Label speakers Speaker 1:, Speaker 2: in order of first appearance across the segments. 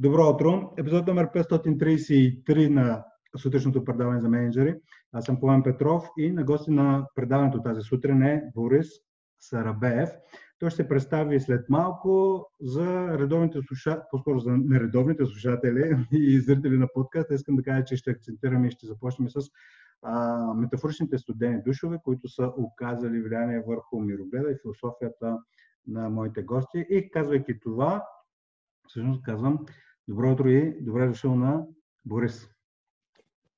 Speaker 1: Добро утро! Епизод номер 533 на сутрешното предаване за менеджери. Аз съм Пламен Петров и на гости на предаването тази сутрин е Борис Сарабеев. Той ще се представи след малко за редовните слушатели, по-скоро за нередовните слушатели и зрители на подкаста. Искам да кажа, че ще акцентираме и ще започнем с а, метафоричните студени душове, които са оказали влияние върху мирогледа и философията на моите гости. И казвайки това, всъщност казвам добро утро и добре дошъл на Борис.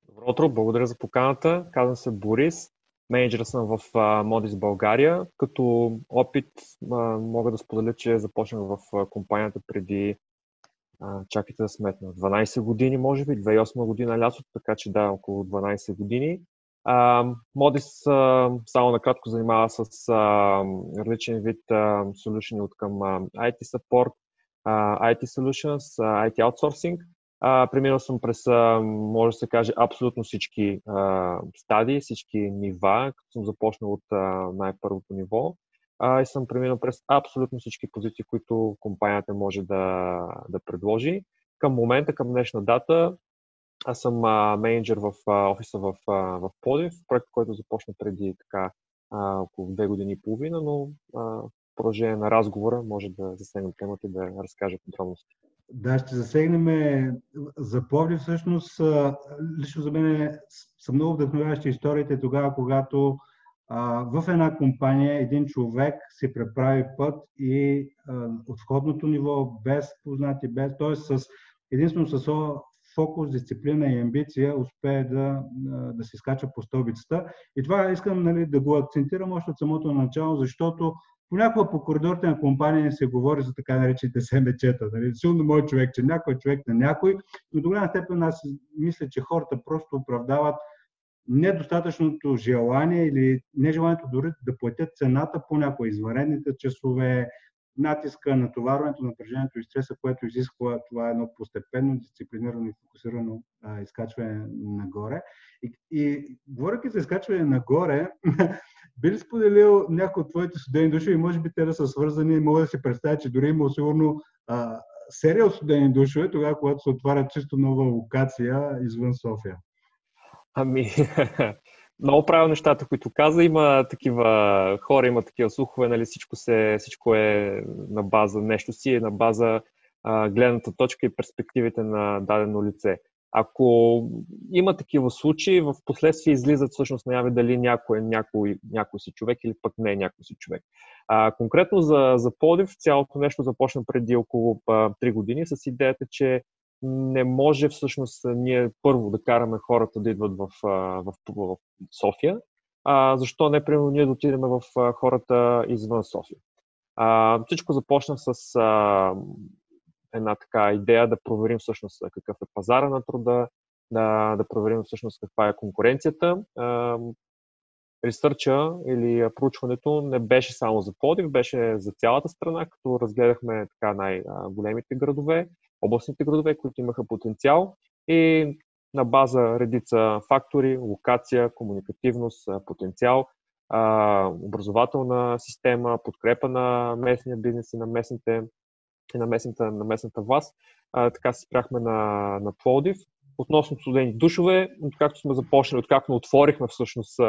Speaker 2: Добро утро, благодаря за поканата. Казвам се Борис. Менеджер съм в Модис България. Като опит мога да споделя, че започнах в компанията преди, чакайте да сметна, 12 години, може би, 2008 година лятото, така че да, около 12 години. Модис само накратко занимава с различен вид солюшени от към IT support, IT solutions, IT outsourcing. Преминал съм през, може да се каже, абсолютно всички стадии, всички нива, като съм започнал от най-първото ниво и съм преминал през абсолютно всички позиции, които компанията може да, да предложи. Към момента, към днешна дата, аз съм менеджер в офиса в, в Подив, проект, който започна преди така около две години и половина, но продължение на разговора може да засегнем темата и да разкажа подробности.
Speaker 1: Да, ще засегнем за Пловдив. Всъщност, лично за мен са много вдъхновяващи историите тогава, когато а, в една компания един човек се преправи път и от входното ниво, без познати, без, т.е. с единствено с фокус, дисциплина и амбиция успее да, да се изкача по стълбицата. И това искам нали, да го акцентирам още от самото начало, защото Понякога по коридорите на компания се говори за така наречените семечета. Нали? Силно мой човек, че някой човек на някой, но до голяма степен аз мисля, че хората просто оправдават недостатъчното желание или нежеланието дори да платят цената по някои изварените часове, натиска, натоварването, напрежението и стреса, което изисква това едно постепенно, дисциплинирано и фокусирано а, изкачване нагоре. И, и говоряки за изкачване нагоре, би ли споделил някои от твоите студени души и може би те да са свързани, мога да си представя, че дори има сигурно а, серия от студени душове, тогава, когато се отваря чисто нова локация извън София.
Speaker 2: Ами, много правил нещата, които каза. Има такива хора, има такива слухове, нали, всичко, се, всичко е на база нещо си, е на база а, гледната точка и перспективите на дадено лице. Ако има такива случаи, в последствие излизат всъщност наяве дали някой някой, някой си човек или пък не е някой си човек. А, конкретно за, за Подив, цялото нещо започна преди около 3 години с идеята, че не може всъщност ние първо да караме хората да идват в, в, в София, а, защо не примерно ние да отидем в хората извън София. А, всичко започна с а, една така идея да проверим всъщност какъв е пазара на труда, да, да проверим всъщност каква е конкуренцията. Ресърча или проучването не беше само за Плодив, беше за цялата страна, като разгледахме така най-големите градове, областните градове, които имаха потенциал и на база редица фактори, локация, комуникативност, потенциал, образователна система, подкрепа на местния бизнес и на местните и на местната, на местната власт. така се спряхме на, на Плодив. Относно студени душове, както сме започнали, откакто отворихме всъщност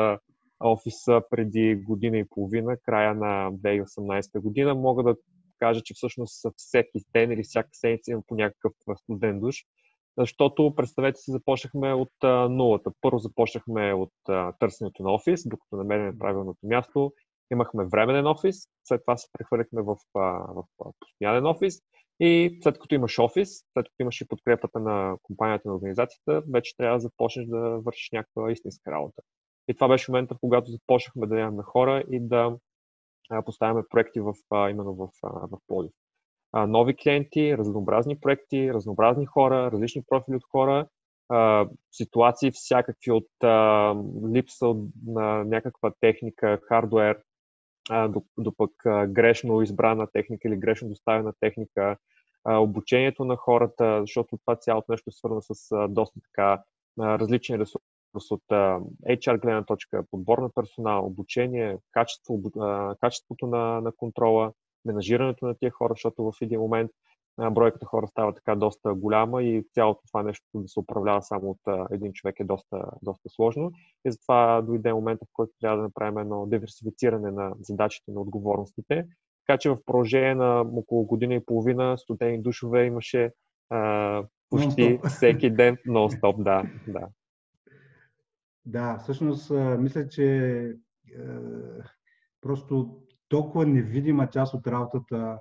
Speaker 2: офиса преди година и половина, края на 2018 година, мога да кажа, че всъщност всеки ден или всяка седмица има по някакъв студен душ. Защото, представете си, започнахме от а, нулата. Първо започнахме от а, търсенето на офис, докато намерим правилното място. Имахме временен офис, след това се прехвърлихме в, а, в постоянен офис и след като имаш офис, след като имаш и подкрепата на компанията на организацията, вече трябва да започнеш да вършиш някаква истинска работа. И това беше момента, когато започнахме да нямаме хора и да поставяме проекти в, именно в, в Плодив. Нови клиенти, разнообразни проекти, разнообразни хора, различни профили от хора, ситуации всякакви от липса на някаква техника, хардуер, до, до пък грешно избрана техника или грешно доставена техника, обучението на хората, защото това цялото нещо е свързано с доста така различни ресурси от HR гледна точка, подбор на персонал, обучение, качество, качеството на, на контрола, менажирането на тия хора, защото в един момент бройката хора става така доста голяма и цялото това нещо да се управлява само от един човек е доста, доста сложно. И затова дойде момента, в който трябва да направим едно диверсифициране на задачите, на отговорностите. Така че в продължение на около година и половина студени душове имаше а, почти всеки ден нон-стоп, да, да.
Speaker 1: Да, всъщност мисля, че е, просто толкова невидима част от работата,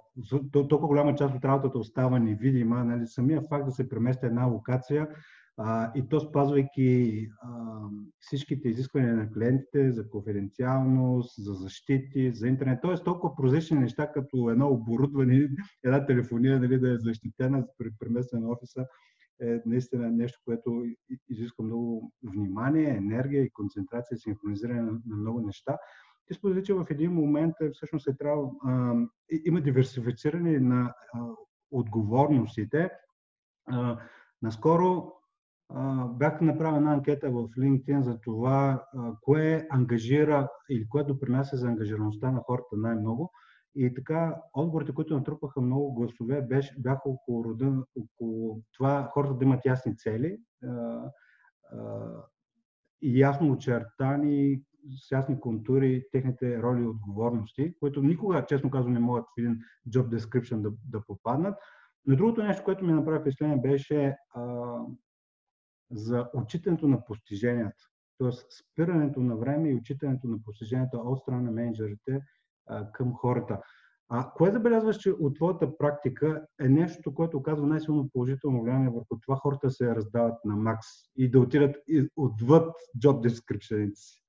Speaker 1: толкова голяма част от работата остава невидима. Нали, самия факт да се премести една локация а, и то спазвайки а, всичките изисквания на клиентите за конфиденциалност, за защити, за интернет. Тоест толкова прозрачни неща, като едно оборудване, една телефония нали, да е защитена при преместване на офиса, е наистина нещо, което изисква много внимание, енергия и концентрация, синхронизиране на много неща. Ти сподели, че в един момент е, всъщност е трябва, има диверсифициране на а, отговорностите. Наскоро бях направил една анкета в LinkedIn за това, кое ангажира или кое допринася за ангажираността на хората най-много. И така, отговорите, които натрупаха много гласове, бяха около, рода, около това хората да имат ясни цели, ясно очертани с ясни контури техните роли и отговорности, които никога, честно казвам, не могат в един job description да, да попаднат. Но другото нещо, което ми направи впечатление, беше а, за отчитането на постиженията. Тоест спирането на време и отчитането на постиженията от страна на менеджерите а, към хората. А кое забелязваш, че от твоята практика е нещо, което оказва най-силно положително влияние върху това хората се раздават на макс и да отидат отвъд job description си?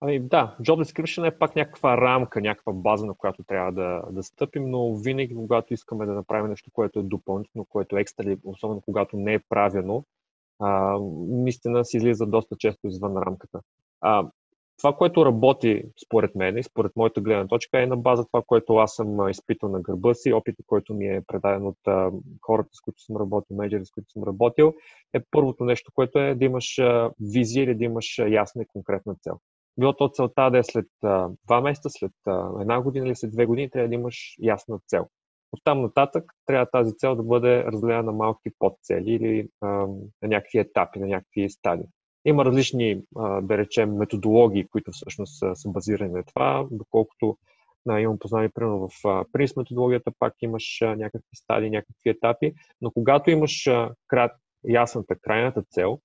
Speaker 2: Ами да, job description е пак някаква рамка, някаква база, на която трябва да, да стъпим, но винаги, когато искаме да направим нещо, което е допълнително, което е екстра, особено когато не е правено, а, наистина си излиза доста често извън рамката. А, това, което работи според мен и според моята гледна точка е на база това, което аз съм изпитал на гърба си, опита, който ми е предаден от а, хората, с които съм работил, менеджери, с които съм работил, е първото нещо, което е да имаш а, визия или да имаш ясна и конкретна цел било то целта да е след а, два месеца, след а, една година или след две години, трябва да имаш ясна цел. От там нататък трябва тази цел да бъде разделена на малки подцели или а, на някакви етапи, на някакви стадии. Има различни, а, да речем, методологии, които всъщност са, базирани на това, доколкото а, имам познание, примерно в принц методологията, пак имаш а, някакви стадии, някакви етапи, но когато имаш а, крат, ясната крайната цел,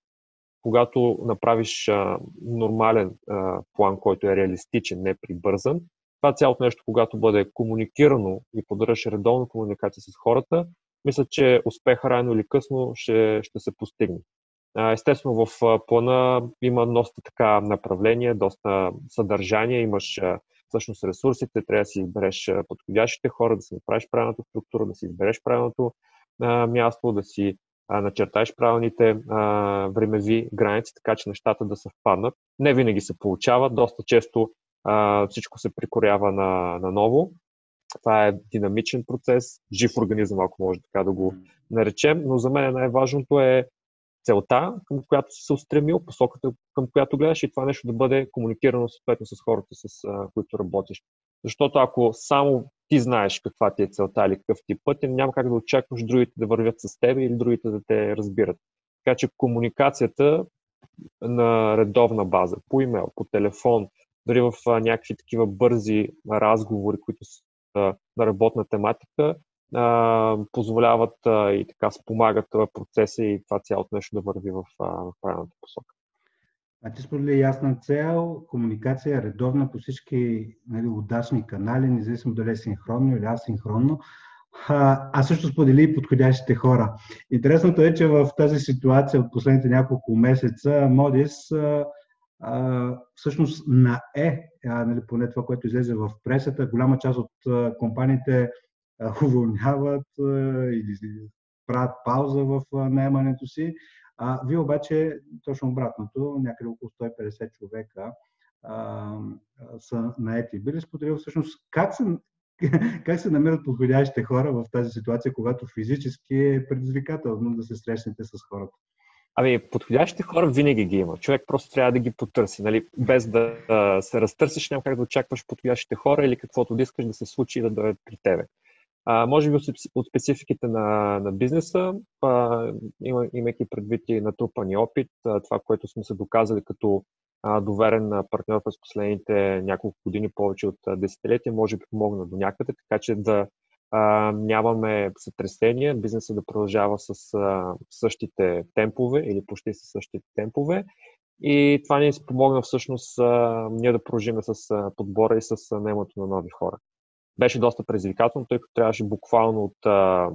Speaker 2: когато направиш а, нормален а, план, който е реалистичен, не прибързан, това цялото нещо, когато бъде комуникирано и поддържаш редовна комуникация с хората, мисля, че успеха рано или късно ще, ще се постигне. Естествено, в плана има доста така направление, доста съдържание, имаш всъщност ресурсите, трябва да си избереш подходящите хора, да си направиш правилната структура, да си избереш правилното място, да си начертаеш правилните а, времеви граници, така че нещата да съвпаднат. Не винаги се получава, доста често а, всичко се прикорява на, на ново. Това е динамичен процес, жив организъм, ако може така да го наречем, но за мен най-важното е целта, към която си се устремил, посоката, към която гледаш и това нещо да бъде комуникирано съответно с хората, с а, които работиш. Защото ако само ти знаеш каква ти е целта или какъв ти е път, няма как да очакваш другите да вървят с теб или другите да те разбират. Така че комуникацията на редовна база, по имейл, по телефон, дори в някакви такива бързи разговори, които са на работна тематика, позволяват и така спомагат процеса и това цялото нещо да върви в правилната посока.
Speaker 1: А ти сподели ясна цел, комуникация редовна по всички нали, удачни канали, независимо дали е синхронно или асинхронно. А, а също сподели и подходящите хора. Интересното е, че в тази ситуация от последните няколко месеца Модис а, а, всъщност на Е, а, нали, поне това, което излезе в пресата, голяма част от а, компаниите а, уволняват а, или правят пауза в наемането си. А, вие обаче точно обратното, някъде около 150 човека а, са наети. Би ли споделил всъщност как се, как се намират подходящите хора в тази ситуация, когато физически е предизвикателно да се срещнете с хората?
Speaker 2: Ами, подходящите хора винаги ги има. Човек просто трябва да ги потърси. Нали? Без да се разтърсиш, няма как да очакваш подходящите хора или каквото да искаш да се случи и да дойдат при тебе. А, може би от спецификите на, на бизнеса, а, има, имайки предвид и натрупани опит, а, това, което сме се доказали като а, доверен партньор през последните няколко години, повече от десетилетия, може би помогна до някъде, така че да а, нямаме сътресения, бизнесът да продължава с а, същите темпове или почти с същите темпове. И това ни се помогна всъщност а, ние да продължим с а, подбора и с наемането на нови хора. Беше доста предизвикателно, тъй като трябваше буквално от, а,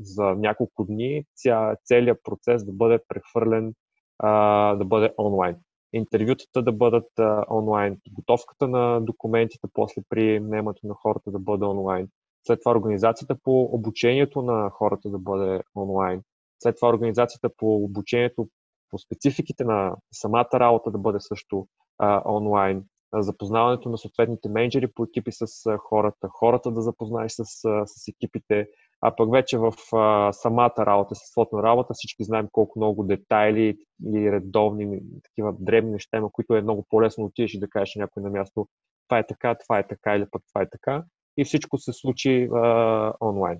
Speaker 2: за няколко дни ця, целият процес да бъде прехвърлен, а, да бъде онлайн. Интервютата да бъдат а, онлайн, подготовката на документите после при на хората да бъде онлайн, след това организацията по обучението на хората да бъде онлайн, след това организацията по обучението по спецификите на самата работа да бъде също а, онлайн, запознаването на съответните менеджери по екипи с хората, хората да запознаеш с, с екипите, а пък вече в а, самата работа, естеството работа, всички знаем колко много детайли и редовни, такива дребни неща има, които е много по-лесно отидеш и да кажеш някой на място, това е така, това е така или пък това е така и всичко се случи а, онлайн.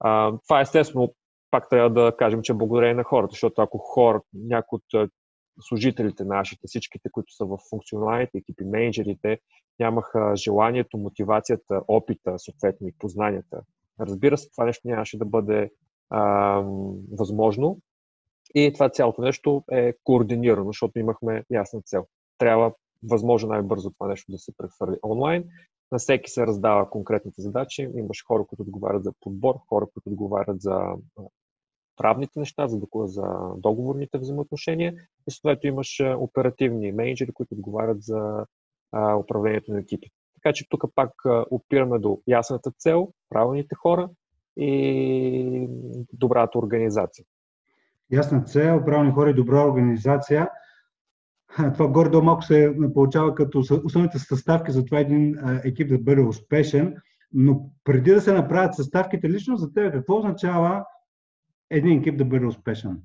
Speaker 2: А, това естествено пак трябва да кажем, че е благодарение на хората, защото ако хора, някои от служителите нашите, всичките, които са в функционалните екипи, менеджерите, нямаха желанието, мотивацията, опита, съответно и познанията. Разбира се, това нещо нямаше да бъде а, възможно. И това цялото нещо е координирано, защото имахме ясна цел. Трябва възможно най-бързо това нещо да се прехвърли онлайн, на всеки се раздава конкретните задачи. Имаш хора, които отговарят за подбор, хора, които отговарят за правните неща, за, за договорните взаимоотношения и съответно имаш оперативни менеджери, които отговарят за а, управлението на екипи. Така че тук пак опираме до ясната цел, правилните хора и добрата организация.
Speaker 1: Ясна цел, правилни хора и добра организация това горе-долу малко се получава като основните съставки за това един екип да бъде успешен, но преди да се направят съставките, лично за теб какво означава един екип да бъде успешен?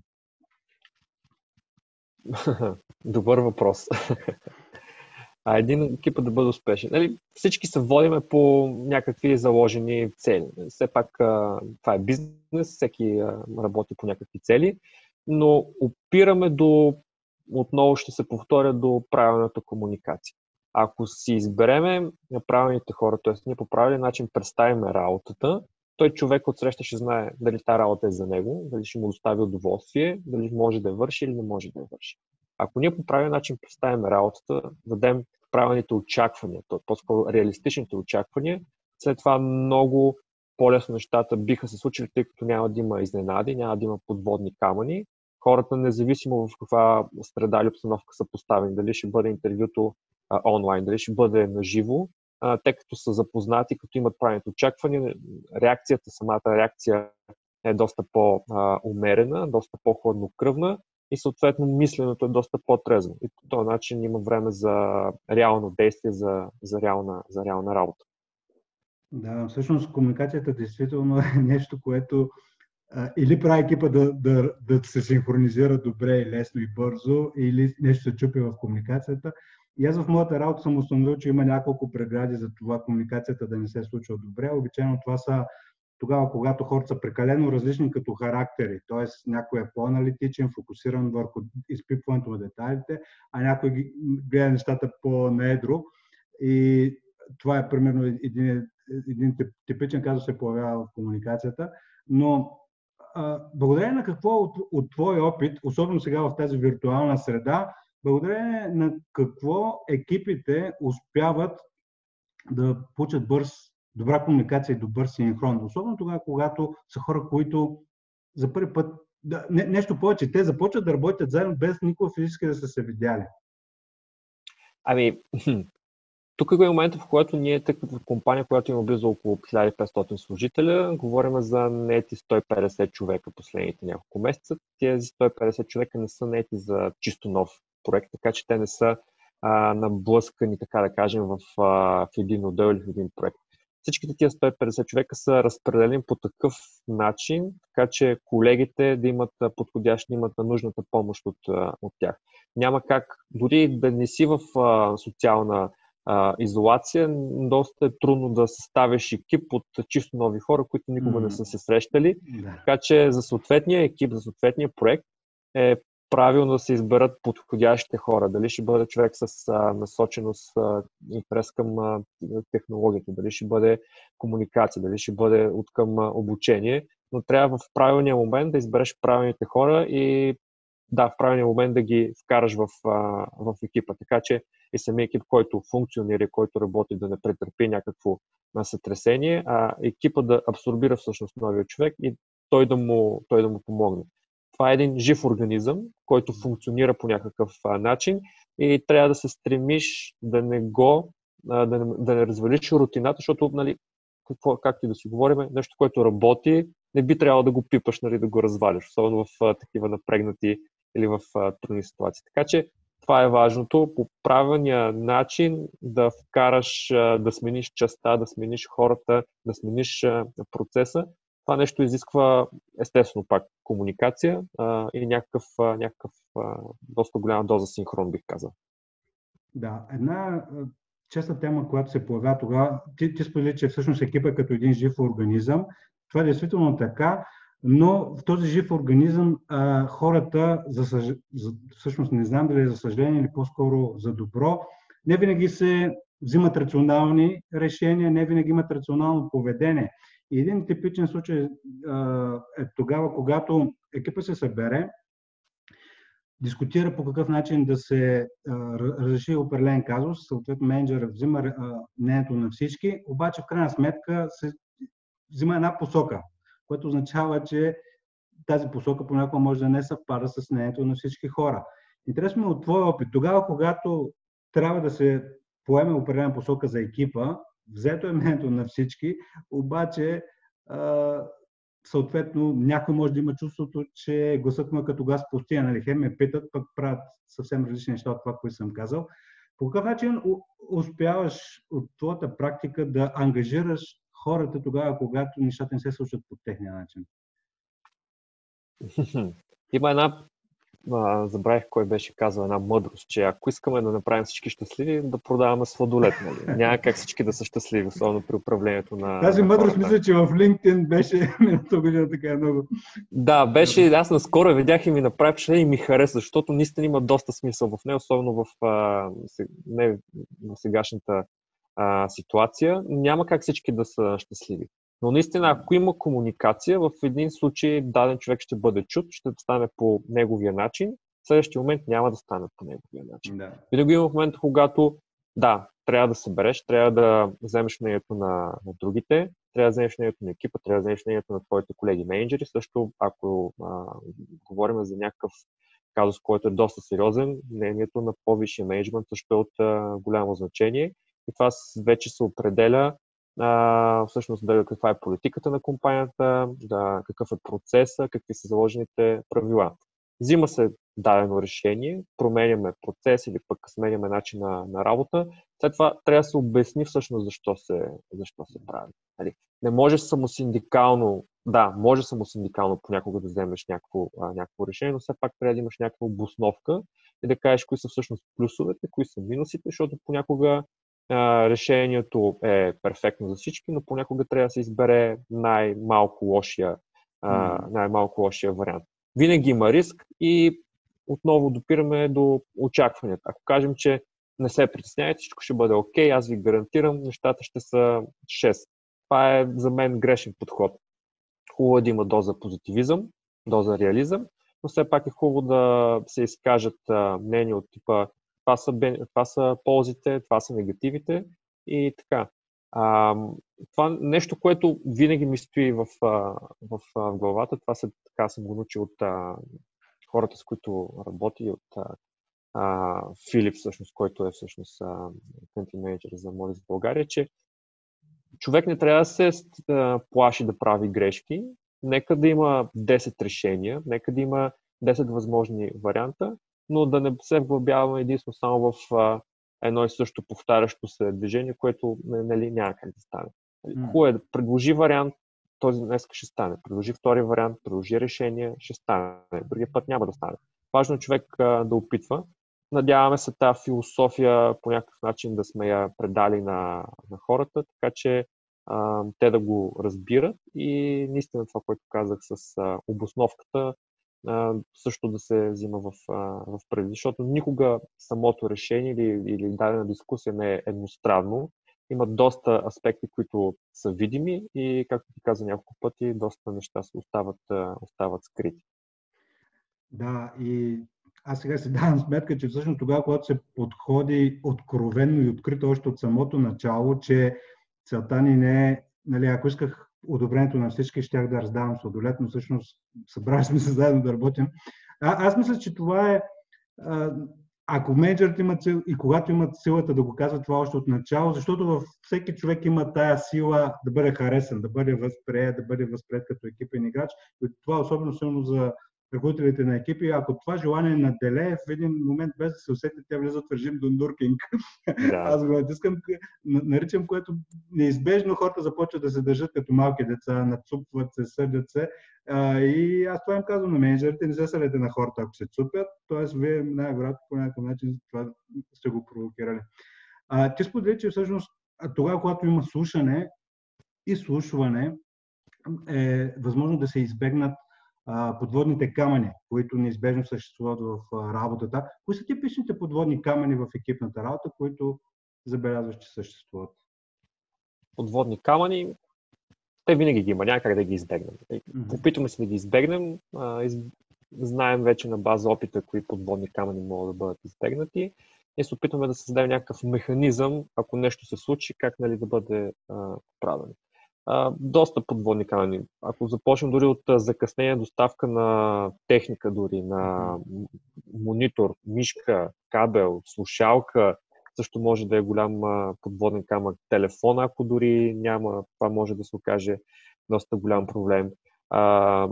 Speaker 2: Добър въпрос. А един екип да бъде успешен. Нали, всички се водиме по някакви заложени цели. Все пак това е бизнес, всеки работи по някакви цели, но опираме до отново ще се повторя до правилната комуникация. Ако си избереме правилните хора, т.е. ние по правилен начин представиме работата, той човек от среща ще знае дали тази работа е за него, дали ще му достави удоволствие, дали може да я върши или не може да я върши. Ако ние по правилен начин представим работата, дадем правилните очаквания, т.е. по-скоро реалистичните очаквания, след това много по-лесно нещата биха се случили, тъй като няма да има изненади, няма да има подводни камъни хората, независимо в каква среда или обстановка са поставени, дали ще бъде интервюто онлайн, дали ще бъде наживо, а, те като са запознати, като имат правилните очаквания, реакцията, самата реакция е доста по-умерена, доста по-хладнокръвна и съответно мисленето е доста по-трезво. И по този начин има време за реално действие, за, за, реална, за реална работа.
Speaker 1: Да, всъщност комуникацията действително е нещо, което или прави екипа да, да, да се синхронизира добре и лесно и бързо, или нещо се чупи в комуникацията. И аз в моята работа съм установил, че има няколко прегради за това комуникацията да не се случва добре. Обичайно това са тогава, когато хората са прекалено различни като характери, т.е. някой е по-аналитичен, фокусиран върху изпипването на детайлите, а някой гледа нещата по-неедро. И това е примерно един, един типичен казус се появява в комуникацията. Но благодарение на какво от, от твой опит, особено сега в тази виртуална среда, благодарение на какво екипите успяват да получат бърз, добра комуникация и добър синхрон. Особено тогава, когато са хора, които за първи път, да, не, нещо повече, те започват да работят заедно без никога физически да са се видяли.
Speaker 2: Ами, тук е момента, в който ние, тъй компания, която има близо около 1500 служителя, говорим за нети 150 човека последните няколко месеца. Тези 150 човека не са нети за чисто нов проект, така че те не са а, наблъскани, така да кажем, в, а, в един отдел или в един проект. Всичките тия 150 човека са разпределени по такъв начин, така че колегите да имат подходящ, да имат нужната помощ от, от тях. Няма как, дори да не си в а, социална а, изолация, доста е трудно да съставиш екип от чисто нови хора, които никога mm. не са се срещали. Yeah. Така че за съответния екип, за съответния проект е правилно да се изберат подходящите хора. Дали ще бъде човек с а, насоченост, а, интерес към а, технологията, дали ще бъде комуникация, дали ще бъде от към а, обучение, но трябва в правилния момент да избереш правилните хора и да, в правилния момент да ги вкараш в, а, в екипа. Така че и самия екип, който функционира, който работи, да не претърпи някакво сътресение, а екипа да абсорбира всъщност новия човек и той да му, той да му помогне. Това е един жив организъм, който функционира по някакъв а, начин и трябва да се стремиш да не го, а, да, не, да не развалиш рутината, защото, нали, какво, както и да си говорим, нещо, което работи, не би трябвало да го пипаш, нали, да го разваляш, особено в а, такива напрегнати или в а, трудни ситуации. Така че това е важното. По правилния начин да вкараш, да смениш частта, да смениш хората, да смениш процеса. Това нещо изисква естествено пак комуникация а, и някакъв, някакъв а, доста голяма доза синхрон, бих казал.
Speaker 1: Да, една честа тема, която се появява тогава, ти, ти сподели, че всъщност екипа е като един жив организъм. Това е действително така, но в този жив организъм а, хората, за, за, всъщност не знам дали за съжаление или по-скоро за добро, не винаги се взимат рационални решения, не винаги имат рационално поведение. Един типичен случай е тогава, когато екипа се събере, дискутира по какъв начин да се разреши определен казус, съответно менеджер взима мнението на всички, обаче в крайна сметка се взима една посока което означава, че тази посока понякога може да не съвпада с мнението на всички хора. Интересно от твоя опит, тогава, когато трябва да се поеме определена посока за екипа, взето е мнението на всички, обаче съответно някой може да има чувството, че гласът му е като газ пустия, нали? Хем ме питат, пък правят съвсем различни неща от това, което съм казал. По какъв начин успяваш от твоята практика да ангажираш хората тогава, когато нещата не се случват по техния начин?
Speaker 2: Има една, а, забравих кой беше казал, една мъдрост, че ако искаме да направим всички щастливи, да продаваме сладолет. Нали? Няма как всички да са щастливи, особено при управлението на.
Speaker 1: Тази на мъдрост мисля, че в LinkedIn беше миналата година така много.
Speaker 2: Да, беше, аз наскоро видях и ми направи впечатление и ми хареса, защото наистина има доста смисъл в нея, особено в, а, не, в сегашната а, ситуация, няма как всички да са щастливи. Но наистина, ако има комуникация, в един случай даден човек ще бъде чут, ще стане по неговия начин, в следващия момент няма да стане по неговия начин. Да. Винаги има момент, когато да, трябва да се береш, трябва да вземеш мнението на, на другите, трябва да вземеш мнението на екипа, трябва да вземеш мнението на твоите колеги менеджери. Също, ако а, говорим за някакъв казус, който е доста сериозен, мнението на по-висшия менеджмент също е от а, голямо значение и това вече се определя а, всъщност да, каква е политиката на компанията, да, какъв е процеса, какви са заложените правила. Взима се дадено решение, променяме процес или пък сменяме начин на, работа, след това трябва да се обясни всъщност защо се, защо се прави. Нали? Не може само синдикално, да, може само синдикално понякога да вземеш някакво, а, някакво решение, но все пак трябва да имаш някаква обосновка и да кажеш кои са всъщност плюсовете, кои са минусите, защото понякога решението е перфектно за всички, но понякога трябва да се избере най-малко лошия, mm. най-малко лошия вариант. Винаги има риск и отново допираме до очакванията. Ако кажем, че не се притеснявайте, всичко ще бъде окей, okay, аз ви гарантирам, нещата ще са 6. Това е за мен грешен подход. Хубаво е да има доза позитивизъм, доза реализъм, но все пак е хубаво да се изкажат мнения от типа това са, това са ползите, това са негативите и така. А, това нещо, което винаги ми стои в, в, в, главата, това се, така съм го научил от а, хората, с които работи, от а, Филип, всъщност, който е всъщност country менеджер за Морис в България, че човек не трябва да се а, плаши да прави грешки, нека да има 10 решения, нека да има 10 възможни варианта но да не се вглъбяваме единствено само в а, едно и също повтарящо се движение, което нали, няма как да стане. Mm. Хубаво е да предложи вариант, този днес ще стане. Предложи втори вариант, предложи решение, ще стане. Другия път няма да стане. Важно е човек а, да опитва. Надяваме се тази философия по някакъв начин да сме я предали на, на хората, така че а, те да го разбират и наистина това, което казах с а, обосновката, също да се взима в, в преди, защото никога самото решение или, или дадена дискусия не е едностранно. Има доста аспекти, които са видими и, както ти каза няколко пъти, доста неща остават, остават скрити.
Speaker 1: Да, и аз сега си давам сметка, че всъщност тогава, когато се подходи откровенно и открито още от самото начало, че целта ни не е, нали, ако исках одобрението на всички, щях да раздавам сладолет, но всъщност събрали сме се заедно да работим. А, аз мисля, че това е, ако менеджерите имат сил и когато имат силата да го казват това още от начало, защото във всеки човек има тая сила да бъде харесан, да бъде възприят, да бъде възприят като екипен играч. И това е особено силно за ръководителите на екипи, ако това желание наделее в един момент без да се усети, те влизат в режим дондуркинг. Да. Аз го натискам, наричам, което неизбежно хората започват да се държат като малки деца, нацупват се, съдят се. А, и аз това им казвам на менеджерите, не се съдете на хората, ако се цупят, т.е. вие най-вероятно по някакъв начин това сте го провокирали. А, ти сподели, че всъщност тогава, когато има слушане и слушване, е възможно да се избегнат подводните камъни, които неизбежно съществуват в работата. Кои са типичните подводни камъни в екипната работа, които забелязваш, че съществуват?
Speaker 2: Подводни камъни, те винаги ги има, някак да ги избегнем. Mm-hmm. Опитваме се да ги избегнем, знаем вече на база опита кои подводни камъни могат да бъдат избегнати и се опитваме да създадем някакъв механизъм, ако нещо се случи, как нали, да бъде правено а, доста подводни камъни. Ако започнем дори от закъснение доставка на техника, дори на монитор, мишка, кабел, слушалка, също може да е голям подводен камък. Телефон, ако дори няма, това може да се окаже доста голям проблем. А,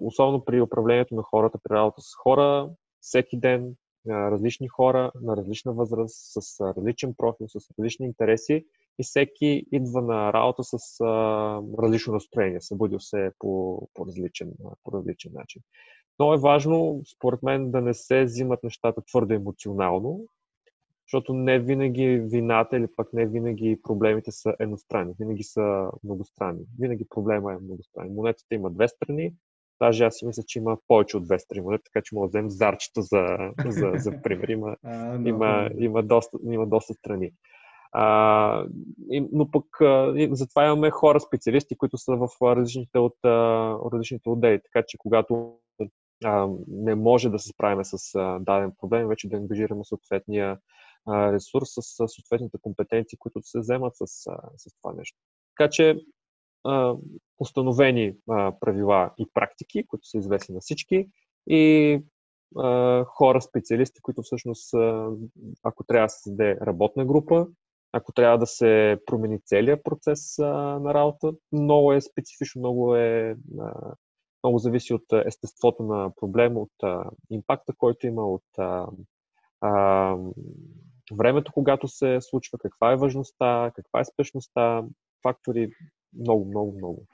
Speaker 2: особено при управлението на хората, при работа с хора, всеки ден различни хора на различна възраст, с различен профил, с различни интереси и всеки идва на работа с а, различно настроение, събудил се по, по, различен, по различен начин. Но е важно, според мен, да не се взимат нещата твърде емоционално, защото не винаги вината или пък не винаги проблемите са едностранни, винаги са многостранни. Винаги проблема е многостранен. Монетата има две страни, Даже аз си мисля, че има повече от 200 монети, така че мога да вземем зарчета за, за, за пример. Има, а, има, има, доста, има доста страни. А, но пък а, затова имаме хора, специалисти, които са в различните, от, различните отдели. Така че когато а, не може да се справим с а, даден проблем, вече да ангажираме съответния а, ресурс с а, съответните компетенции, които се вземат с, с това нещо. Така че а, установени а, правила и практики, които са известни на всички и хора, специалисти, които всъщност, ако трябва да се създаде работна група, ако трябва да се промени целият процес а, на работа, много е специфично, много е а, много зависи от естеството на проблема, от а, импакта, който има, от а, а, времето, когато се случва, каква е важността, каква е спешността, фактори много, много, много.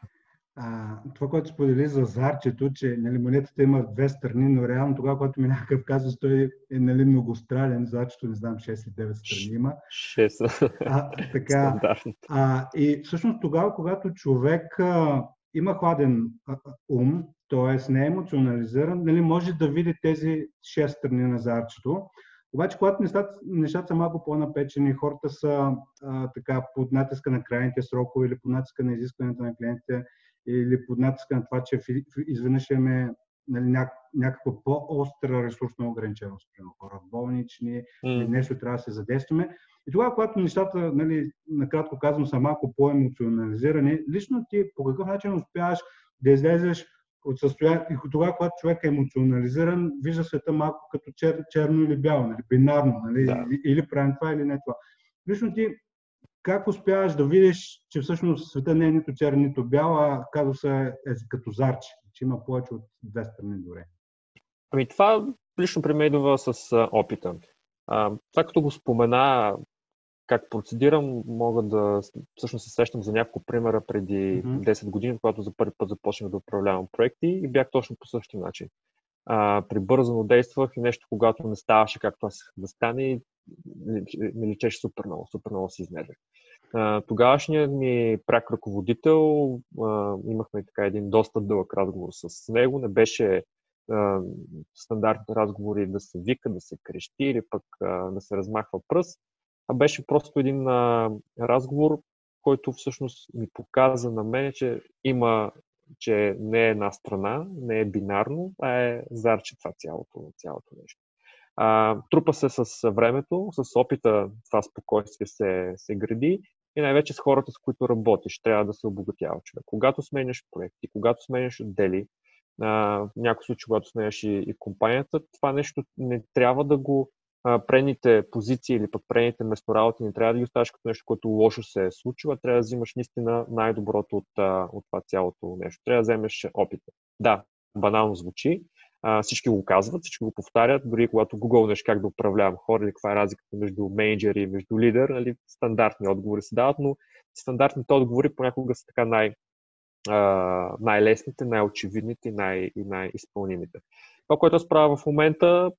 Speaker 1: А, това, което сподели за зарчето, че нали, монетата има две страни, но реално тогава, когато ми някакъв казва, той е нали, многостранен, зарчето не знам 6 или 9 страни има.
Speaker 2: 6.
Speaker 1: А, така, а, и всъщност тогава, когато човек а, има хладен а, ум, т.е. не е емоционализиран, нали, може да види тези 6 страни на зарчето. Обаче, когато нещата, нещата са малко по-напечени, хората са а, така под натиска на крайните срокове или под натиска на изискването на клиентите, или под натиска на това, че изведнъж имаме нали, ня, някаква по-остра ресурсна ограниченост, примерно хора болнични, mm. нещо трябва да се задействаме. И тогава, когато нещата, нали, накратко казвам, са малко по-емоционализирани, лично ти по какъв начин успяваш да излезеш от състояние, и тогава, когато човек е емоционализиран, вижда света малко като чер, черно или бяло, нали, бинарно, нали, да. или, или правим това, или не това. Лично ти как успяваш да видиш, че всъщност света не е нито черен, нито бял, а казва се е като зарче, че има повече от две страни дори?
Speaker 2: Ами това лично при мен идва с опита. А, това като го спомена, как процедирам, мога да всъщност се срещам за няколко примера преди mm-hmm. 10 години, когато за първи път започнах да управлявам проекти и бях точно по същия начин. а, прибързано действах и нещо, когато не ставаше както аз да стане, ми личеше супер много, супер много си изнервих. Тогавашният ми пряк ръководител, имахме така един доста дълъг разговор с него, не беше а, стандартните разговори да се вика, да се крещи или пък да се размахва пръст, а беше просто един разговор, който всъщност ми показа на мен, че има, че не е една страна, не е бинарно, а е зарче това цялото, цялото нещо. А, трупа се с времето, с опита, това спокойствие се, се гради и най-вече с хората, с които работиш. Трябва да се обогатява човек. Когато сменяш проекти, когато сменяш отдели, а, в някои случаи, когато сменяш и, и компанията, това нещо не трябва да го предните позиции или пък предните местоработи не трябва да ги оставаш като нещо, което лошо се е случило, трябва да взимаш наистина най-доброто от, от това цялото нещо. Трябва да вземеш опита. Да, банално звучи, всички го казват, всички го повтарят, дори когато гугълнеш как да управлявам хора или каква е разликата между менеджер и между лидер, нали, стандартни отговори се дават, но стандартните отговори понякога са така най- най-лесните, най-очевидните най- и най-изпълнимите. Това, което аз правя в момента,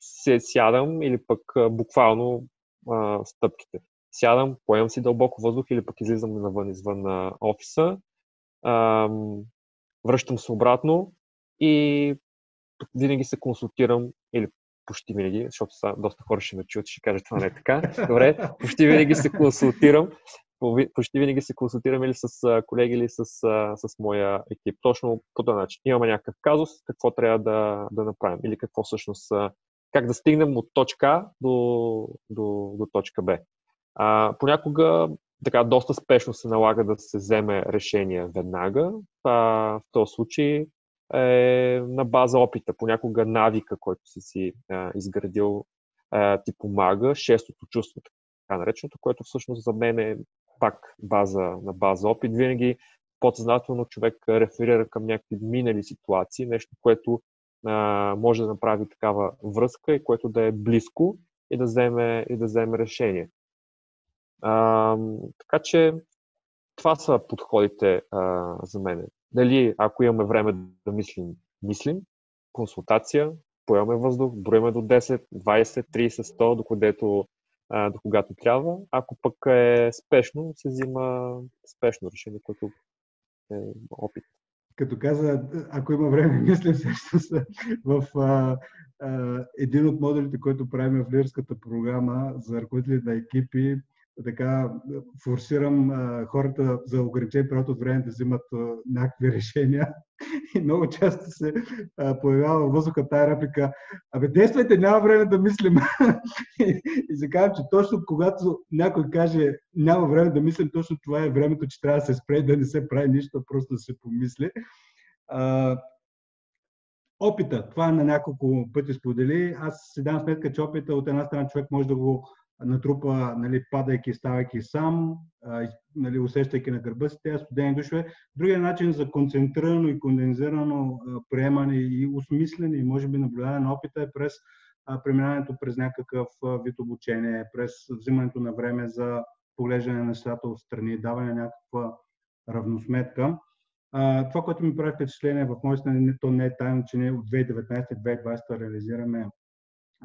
Speaker 2: се сядам или пък буквално а, стъпките. Сядам, поемам си дълбоко въздух или пък излизам навън извън офиса, а, връщам се обратно и винаги се консултирам или почти винаги, защото са, доста хора ще ме чуят и ще кажат това не е така. Добре, почти винаги се консултирам почти винаги се консултирам или с колеги, или с, с моя екип. Точно по този начин. Имаме някакъв казус, какво трябва да, да направим или какво всъщност, как да стигнем от точка А до, до, до точка Б. А, понякога така доста спешно се налага да се вземе решение веднага. А, в този случай е на база опита. Понякога навика, който си си а, изградил, а, ти помага. Шестото чувство, така нареченото, което всъщност за мен е пак база, на база опит. Винаги подсъзнателно човек реферира към някакви минали ситуации, нещо, което а, може да направи такава връзка и което да е близко и да вземе, и да вземе решение. А, така че това са подходите а, за мен. Дали, ако имаме време да мислим, мислим, консултация, поемаме въздух, броиме до 10, 20, 30, 100, докъдето а, до когато трябва. Ако пък е спешно, се взима спешно решение, което е опит.
Speaker 1: Като каза, ако има време, мисля всъщност в а, а, един от модулите, който правим в лидерската програма за ръководители на екипи, така форсирам а, хората за ограничен период от време да взимат а, някакви решения. И много често се а, появява във въздуха тая реплика. Абе, действайте, няма време да мислим. и, и се казвам, че точно когато някой каже няма време да мислим, точно това е времето, че трябва да се спре, да не се прави нищо, просто да се помисли. А, опита, това на няколко пъти сподели. Аз си дам сметка, че опита от една страна човек може да го натрупа, нали, падайки, ставайки сам, нали, усещайки на гърба си тези студени душове. Другия начин за концентрирано и кондензирано приемане и осмислене и може би наблюдаване на опита е през преминаването през някакъв вид обучение, през взимането на време за поглеждане на нещата отстрани, даване на някаква равносметка. Това, което ми прави впечатление в моята, то не е тайно, че ние от 2019-2020 реализираме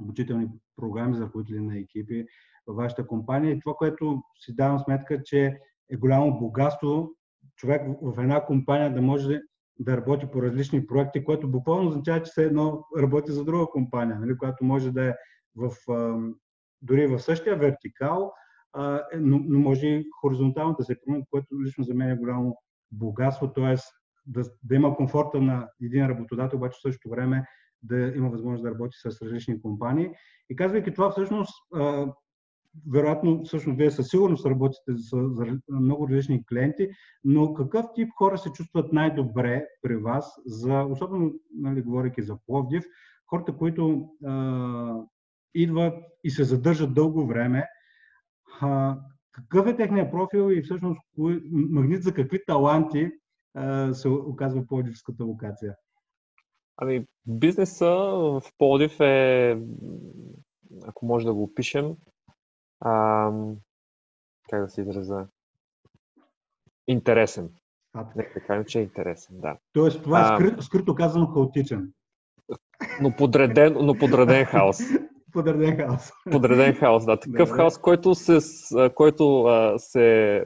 Speaker 1: обучителни програми за ръководители на екипи във вашата компания. И това, което си давам сметка, че е голямо богатство човек в една компания да може да работи по различни проекти, което буквално означава, че все едно работи за друга компания, нали, която може да е в, дори в същия вертикал, е, но, може и хоризонтално да се промени, което лично за мен е голямо богатство, т.е. Да, да има комфорта на един работодател, обаче в същото време да има възможност да работи с различни компании. И казвайки това, всъщност, вероятно, всъщност вие със сигурност работите за, много различни клиенти, но какъв тип хора се чувстват най-добре при вас, за, особено, нали, говоряки за Пловдив, хората, които а, идват и се задържат дълго време, а, какъв е техният профил и всъщност кой, магнит за какви таланти а, се оказва Пловдивската локация?
Speaker 2: Ами, бизнеса в Пловдив е, ако може да го опишем, ам, как да се израза, интересен. Нека да кажем, че е интересен, да.
Speaker 1: Тоест, това е скрито, скрито казано хаотичен.
Speaker 2: но подреден, но подреден хаос.
Speaker 1: Подреден хаос.
Speaker 2: Подреден хаос, да. Такъв да, хаос, който се, който, а, се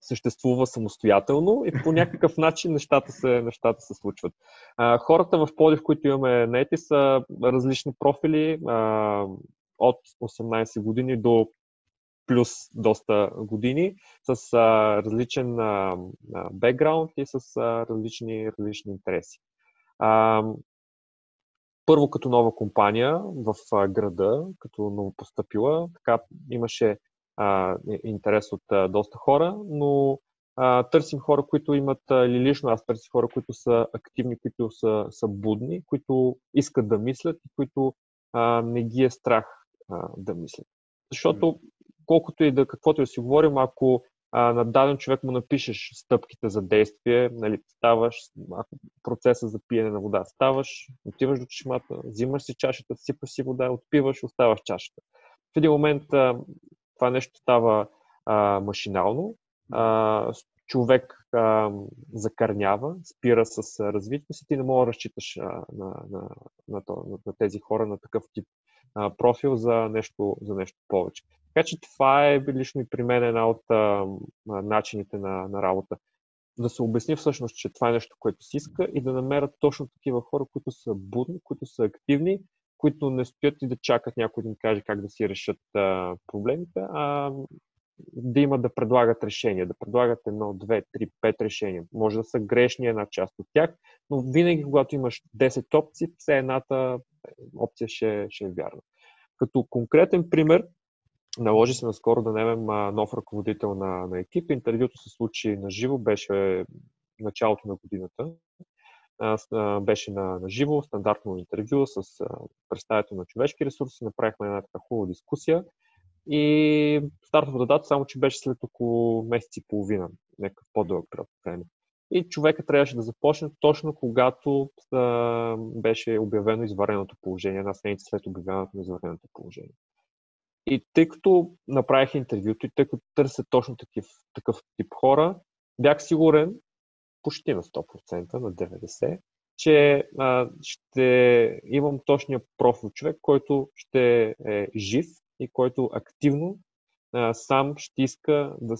Speaker 2: съществува самостоятелно и по някакъв начин нещата се, нещата се случват. А, хората в Подив, които имаме нети, са различни профили а, от 18 години до плюс доста години, с а, различен бекграунд и с а, различни, различни интереси. А, първо като нова компания в града, като новопостъпила, така имаше а, интерес от а, доста хора, но а, търсим хора, които имат, или лично аз търсим хора, които са активни, които са, са будни, които искат да мислят и които а, не ги е страх а, да мислят. Защото колкото и да, каквото и да си говорим, ако а, на даден човек му напишеш стъпките за действие, нали, ставаш, ако процеса за пиене на вода, ставаш, отиваш до чешмата, взимаш си чашата, сипаш си вода, отпиваш, оставаш чашата. В един момент а, това нещо става а, машинално, а, човек а, закърнява, спира с развитието си, ти не можеш да разчиташ а, на, на, на, на, на тези хора на такъв тип а, профил за нещо, за нещо повече. Така че това е лично и при мен една от а, начините на, на работа. Да се обясни всъщност, че това е нещо, което си иска и да намерят точно такива хора, които са будни, които са активни, които не стоят и да чакат някой да им каже как да си решат а, проблемите, а да имат да предлагат решения, да предлагат едно, две, три, пет решения. Може да са грешни една част от тях, но винаги, когато имаш 10 опции, все едната опция ще, ще е вярна. Като конкретен пример, наложи се наскоро да немем нов ръководител на, на екип. Интервюто се случи на живо, беше началото на годината. Беше на, на живо, стандартно интервю с представител на човешки ресурси. Направихме една така хубава дискусия. И стартовата дата, само че беше след около месец и половина, някакъв по-дълъг период време. И човека трябваше да започне точно когато а, беше обявено извареното положение, една седмица след обявяването на извареното положение. И тъй като направих интервюто и тъй като търся точно такив, такъв тип хора, бях сигурен, почти на 100%, на 90%, че а, ще имам точния профил човек, който ще е жив и който активно а, сам ще иска да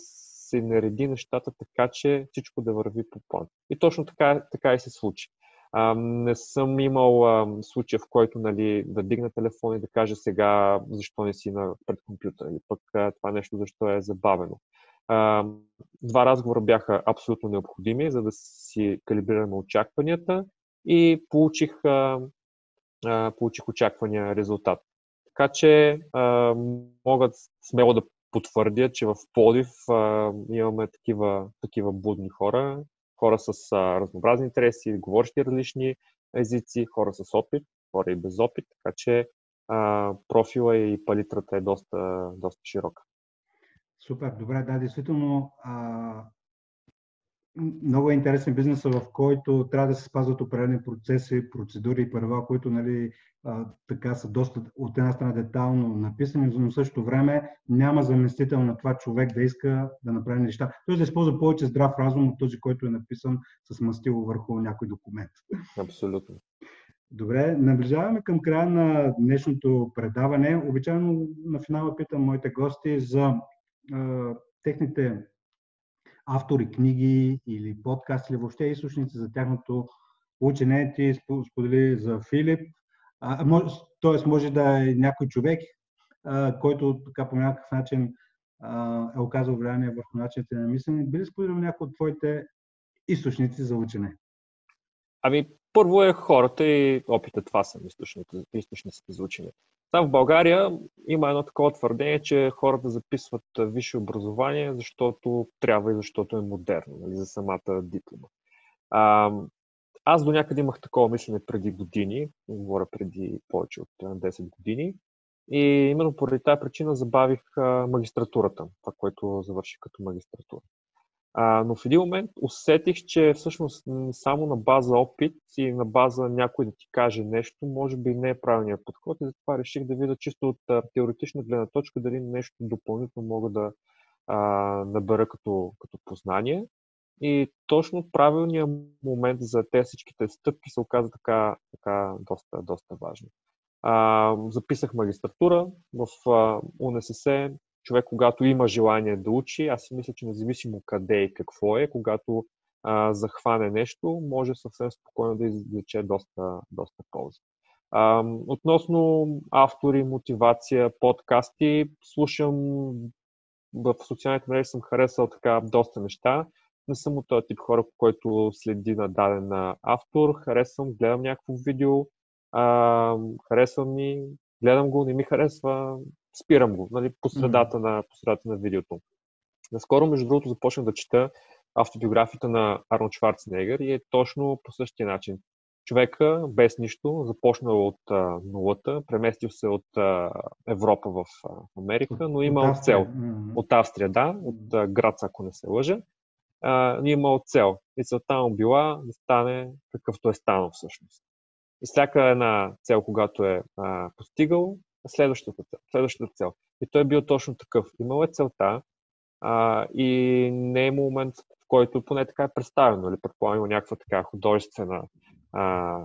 Speaker 2: се нареди нещата така, че всичко да върви по план. И точно така, така и се случи. А, не съм имал а, случай, в който нали, да дигна телефон и да кажа сега защо не си на, пред компютъра или пък а, това нещо защо е забавено. Два разговора бяха абсолютно необходими, за да си калибрираме очакванията и получих, а, а, получих очаквания резултат. Така че а, могат смело да потвърдя, че в Полив а, имаме такива, такива будни хора, хора с а, разнообразни интереси, говорещи различни езици, хора с опит, хора и без опит, така че а, профила и палитрата е доста, доста широка.
Speaker 1: Супер, добре, да, действително а, много е интересен бизнес, в който трябва да се спазват определени процеси, процедури и правила, които нали, а, така са доста от една страна детално написани, но в същото време няма заместител на това човек да иска да направи неща. Тоест да използва повече здрав разум от този, който е написан с мастило върху някой документ.
Speaker 2: Абсолютно.
Speaker 1: Добре, наближаваме към края на днешното предаване. Обичайно на финала питам моите гости за техните автори, книги или подкасти, или въобще източници за тяхното учене. Ти сподели за Филип, т.е. може да е някой човек, а, който така по някакъв начин а, е оказал влияние върху начините на мислене. Би ли споделил някои от твоите източници за учене?
Speaker 2: Ами, първо е хората и опита. Това са източниците за учене. Там в България има едно такова твърдение, че хората записват висше образование, защото трябва и защото е модерно, нали, за самата диплома. А, аз до някъде имах такова мислене преди години, говоря преди повече от 10 години. И именно поради тази причина забавих магистратурата, това, което завърших като магистратура. А, но в един момент усетих, че всъщност само на база опит и на база някой да ти каже нещо, може би не е правилният подход и затова реших да видя чисто от а, теоретична гледна точка дали нещо допълнително мога да а, набера като, като познание. и точно правилният момент за тези всичките стъпки се оказа така, така доста, доста важно. А, записах магистратура в а, УНСС. Човек, когато има желание да учи, аз си мисля, че независимо къде и какво е, когато а, захване нещо, може съвсем спокойно да извлече доста, доста полза. А, относно автори, мотивация, подкасти, слушам в социалните мрежи съм харесал така доста неща. Не съм от този тип хора, който следи на даден автор. Харесвам, гледам някакво видео, а, харесвам ми, гледам го, не ми харесва, спирам го, нали, по средата, mm-hmm. на, по средата на видеото. Наскоро, между другото, започнах да чета автобиографията на Арнолд Шварценегер и е точно по същия начин. Човека без нищо, започнал от а, нулата, преместил се от а, Европа в а, Америка, но имал от цел. Mm-hmm. От Австрия, да, от а, Грац, ако не се лъжа. А, имал цел. И целта му била да стане какъвто е станал всъщност. И всяка една цел, когато е а, постигал, следващата следващата цел. И той е бил точно такъв. Имал е целта а, и не е момент, в който поне така е представено, или предполагам има някаква така художествена а,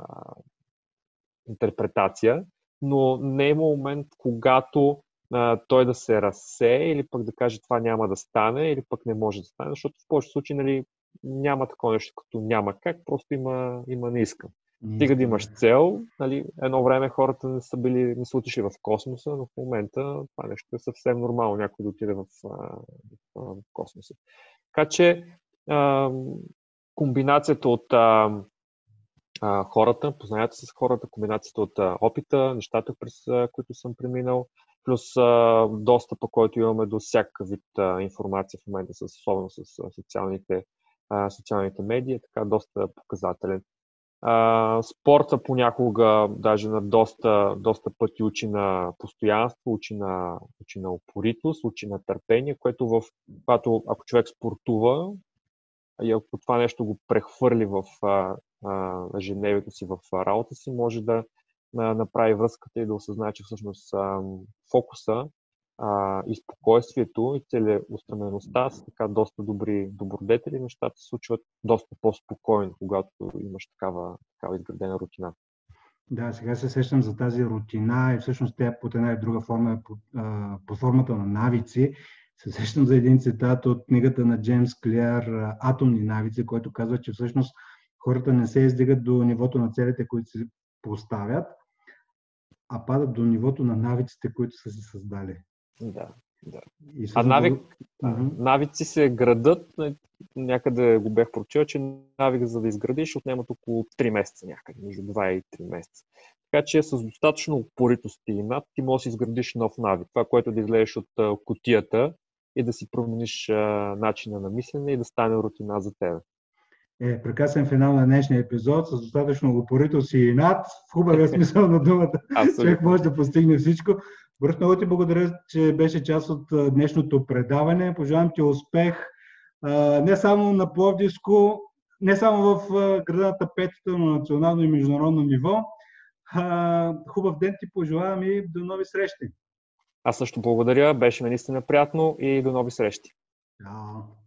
Speaker 2: интерпретация, но не е момент, когато а, той да се разсее или пък да каже това няма да стане или пък не може да стане, защото в повечето случаи нали, няма такова нещо, като няма как, просто има, има не искам. Стига да имаш цел. Нали, едно време хората не са, били, не са отишли в космоса, но в момента това нещо е съвсем нормално някой да отиде в, в, в космоса. Така че а, комбинацията от а, а, хората, познанията с хората, комбинацията от а, опита, нещата, през а, които съм преминал, плюс а, достъпа, който имаме до всяка вид а, информация в момента, с, особено с а, социалните, а, социалните медии, е така доста показателен. А, спорта понякога, даже на доста, доста пъти учи на постоянство, учи на, учи на упоритост, учи на търпение, което в, когато, ако човек спортува и ако това нещо го прехвърли в а, а, ежедневието си, в работа си, може да а, направи връзката и да осъзнае, че всъщност а, фокуса а, и спокойствието и целеустремеността са така доста добри добродетели, нещата се случват доста по-спокойно, когато имаш такава, такава изградена рутина.
Speaker 1: Да, сега се сещам за тази рутина и всъщност тя под една и друга форма е под, а, под формата на навици. Се сещам за един цитат от книгата на Джеймс Клеар Атомни навици, който казва, че всъщност хората не се издигат до нивото на целите, които се поставят, а падат до нивото на навиците, които са се създали.
Speaker 2: Да, да. А навик, mm-hmm. навици се градат, някъде го бях прочел, че навик за да изградиш отнемат около 3 месеца някъде, между 2 и 3 месеца. Така че с достатъчно упоритост и над ти можеш да изградиш нов навик. Това, което да излезеш от котията и да си промениш начина на мислене и да стане рутина за теб.
Speaker 1: Е, прекрасен финал на днешния епизод с достатъчно упоритост и над, в хубавия смисъл на думата. Човек може да постигне всичко. Борис, много ти благодаря, че беше част от днешното предаване. Пожелавам ти успех не само на Пловдивско, не само в града на тапетата на национално и международно ниво. Хубав ден ти пожелавам и до нови срещи.
Speaker 2: Аз също благодаря, беше наистина приятно и до нови срещи.
Speaker 1: Чао.